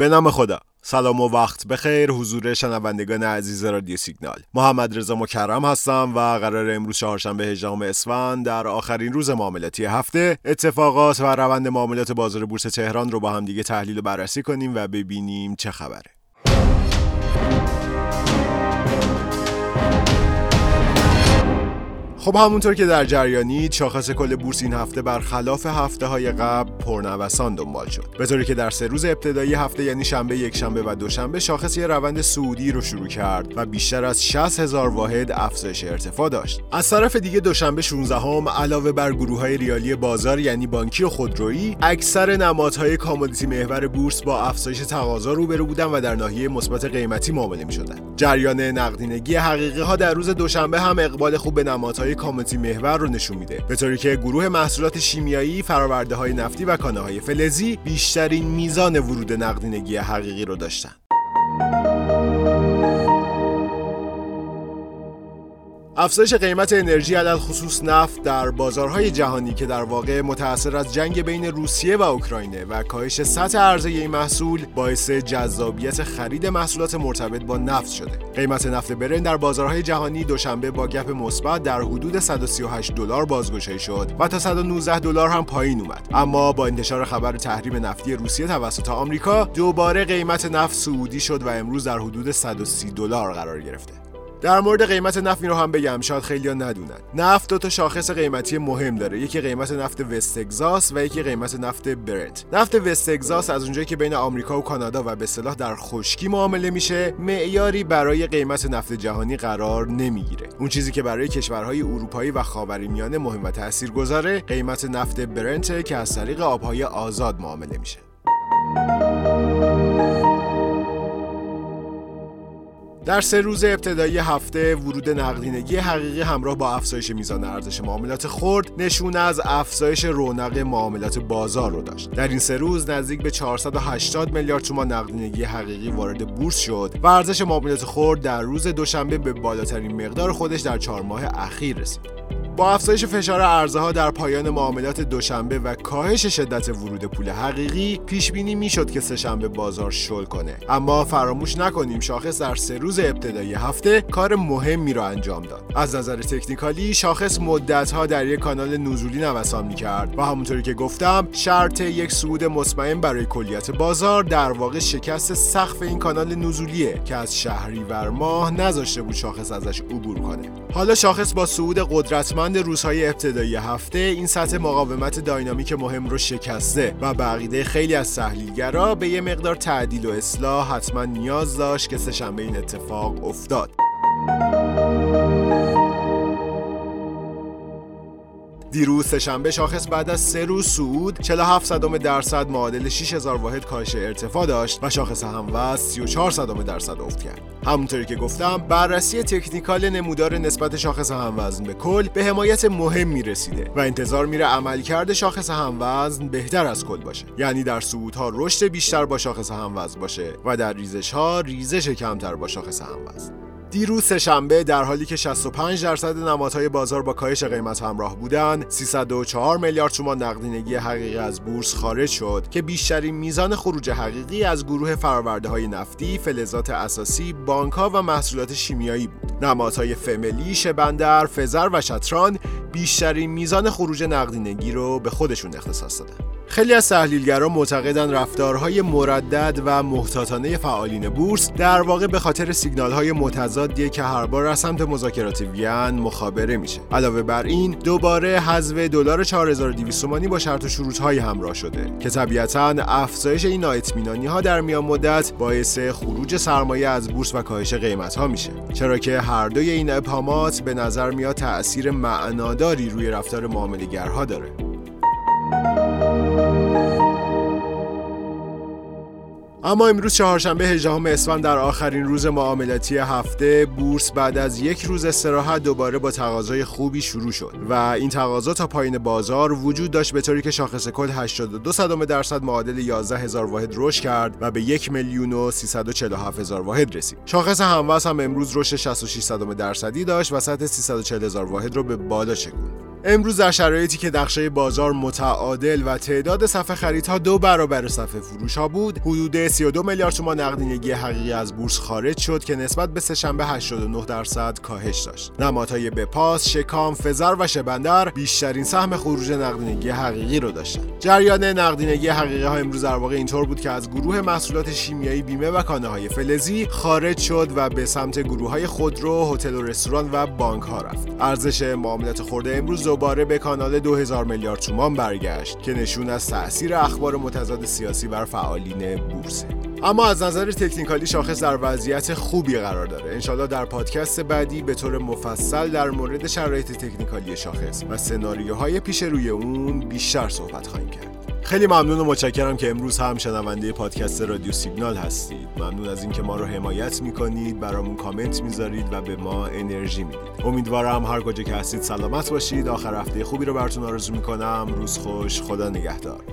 به نام خدا. سلام و وقت بخیر حضور شنوندگان عزیز رادیو سیگنال. محمد رضا مکرم هستم و قرار امروز چهارشنبه 18 اسفند در آخرین روز معاملاتی هفته اتفاقات و روند معاملات بازار بورس تهران رو با هم دیگه تحلیل و بررسی کنیم و ببینیم چه خبره. خب همونطور که در جریانی شاخص کل بورس این هفته برخلاف هفته های قبل پرنوسان دنبال شد. به طوری که در سه روز ابتدایی هفته یعنی شنبه یک شنبه و دوشنبه شاخص یه روند سعودی رو شروع کرد و بیشتر از 60 هزار واحد افزایش ارتفاع داشت. از طرف دیگه دوشنبه 16 هم علاوه بر گروه های ریالی بازار یعنی بانکی و خودرویی اکثر نمادهای کامودیتی محور بورس با افزایش تقاضا روبرو بودن و در ناحیه مثبت قیمتی معامله می‌شدن. جریان نقدینگی حقیقی ها در روز دوشنبه هم اقبال خوب به نمادهای کامتی محور رو نشون میده. به طوری که گروه محصولات شیمیایی فراورده های نفتی و کانه های فلزی بیشترین میزان ورود نقدینگی حقیقی رو داشتن. افزایش قیمت انرژی علل خصوص نفت در بازارهای جهانی که در واقع متأثر از جنگ بین روسیه و اوکراینه و کاهش سطح عرضه این محصول باعث جذابیت خرید محصولات مرتبط با نفت شده. قیمت نفت برن در بازارهای جهانی دوشنبه با گپ مثبت در حدود 138 دلار بازگشایی شد و تا 119 دلار هم پایین اومد. اما با انتشار خبر تحریم نفتی روسیه توسط آمریکا دوباره قیمت نفت سعودی شد و امروز در حدود 130 دلار قرار گرفته. در مورد قیمت نفت رو هم بگم. شاید خیلی ها ندونن. نفت دو تا شاخص قیمتی مهم داره. یکی قیمت نفت وست و یکی قیمت نفت برنت. نفت وست از اونجایی که بین آمریکا و کانادا و به صلاح در خشکی معامله میشه معیاری برای قیمت نفت جهانی قرار نمی‌گیره. اون چیزی که برای کشورهای اروپایی و خاورمیانه مهم و تاثیرگذاره قیمت نفت برنت که از طریق آبهای آزاد معامله میشه. در سه روز ابتدایی هفته ورود نقدینگی حقیقی همراه با افزایش میزان ارزش معاملات خرد نشون از افزایش رونق معاملات بازار رو داشت. در این سه روز نزدیک به 480 میلیارد تومان نقدینگی حقیقی وارد بورس شد و ارزش معاملات خرد در روز دوشنبه به بالاترین مقدار خودش در چهار ماه اخیر رسید. با افزایش فشار ارزها ها در پایان معاملات دوشنبه و کاهش شدت ورود پول حقیقی پیش بینی می‌شد که سهشنبه بازار شل کنه. اما فراموش نکنیم شاخص در سه روز ابتدایی هفته کار مهمی را انجام داد. از نظر تکنیکالی شاخص مدت ها در یک کانال نزولی نوسان می کرد و همونطوری که گفتم شرط یک صعود مطمئن برای کلیت بازار در واقع شکست سقف این کانال نزولیه که از شهریور ماه نذاشته بود شاخص ازش عبور کنه. حالا شاخص با صعود قدرتمند مانند روزهای ابتدایی هفته این سطح مقاومت داینامیک مهم رو شکسته و بقیده خیلی از تحلیلگرا به یه مقدار تعدیل و اصلاح حتما نیاز داشت که سهشنبه این اتفاق افتاد. دیروز سهشنبه شاخص بعد از سه روز صعود 47 صدم درصد معادل 6000 واحد کاهش ارتفاع داشت و شاخص هموز 34 صدم درصد افت کرد. همونطوری که گفتم بررسی تکنیکال نمودار نسبت شاخص هموزن به کل به حمایت مهم می‌رسیده و انتظار میره عملکرد شاخص هموزن بهتر از کل باشه. یعنی در صعودها رشد بیشتر با شاخص هموزن باشه و در ریزش ها ریزش کمتر با شاخص هموزن. دیروز سهشنبه در حالی که 65 درصد نمادهای بازار با کاهش قیمت همراه بودند 304 میلیارد تومان نقدینگی حقیقی از بورس خارج شد که بیشترین میزان خروج حقیقی از گروه فراورده های نفتی، فلزات اساسی، بانک ها و محصولات شیمیایی بود. نمادهای فملی، شبندر، فزر و شطران بیشترین میزان خروج نقدینگی رو به خودشون اختصاص دادن. خیلی از تحلیلگران معتقدند رفتارهای مردد و محتاطانه فعالین بورس در واقع به خاطر های متضادیه که هر بار از سمت مذاکرات وین مخابره میشه. علاوه بر این دوباره حذف دلار 4200 تومانی با شرط و شروطهایی همراه شده که طبیعتا افزایش این نااطمینانی ها در میان مدت باعث خروج سرمایه از بورس و کاهش قیمت ها میشه. چرا که هر دوی این ابهامات به نظر میاد تاثیر معناداری روی رفتار معاملهگرها داره. اما امروز چهارشنبه 18 اسفند در آخرین روز معاملاتی هفته بورس بعد از یک روز استراحت دوباره با تقاضای خوبی شروع شد و این تقاضا تا پایین بازار وجود داشت به طوری که شاخص کل 82 صدم درصد معادل 11 هزار واحد رشد کرد و به 1 میلیون و 347 هزار واحد رسید. شاخص هموز هم امروز رشد 66 صدم درصدی داشت و سطح 340 هزار واحد رو به بالا شکوند. امروز در شرایطی که نقشه بازار متعادل و تعداد صفحه خریدها دو برابر صفحه فروش ها بود حدود 32 میلیارد تومان نقدینگی حقیقی از بورس خارج شد که نسبت به سهشنبه 89 درصد کاهش داشت. نمادهای بپاس شکام فزر و شبندر بیشترین سهم خروج نقدینگی حقیقی رو داشتن. جریان نقدینگی حقیقی ها امروز در واقع اینطور بود که از گروه محصولات شیمیایی بیمه و کانه های فلزی خارج شد و به سمت گروه های خودرو هتل و رستوران و بانک ها رفت. ارزش معاملات خورده امروز دوباره به کانال 2000 میلیارد تومان برگشت که نشون از تاثیر اخبار متضاد سیاسی بر فعالین بورس اما از نظر تکنیکالی شاخص در وضعیت خوبی قرار داره. انشالله در پادکست بعدی به طور مفصل در مورد شرایط تکنیکالی شاخص و سناریوهای پیش روی اون بیشتر صحبت خواهیم کرد. خیلی ممنون و متشکرم که امروز هم شنونده پادکست رادیو سیگنال هستید. ممنون از اینکه ما رو حمایت می‌کنید برامون کامنت می‌ذارید و به ما انرژی می‌دید. امیدوارم هر کجا که هستید سلامت باشید. آخر هفته خوبی رو براتون آرزو می‌کنم. روز خوش. خدا نگهدار.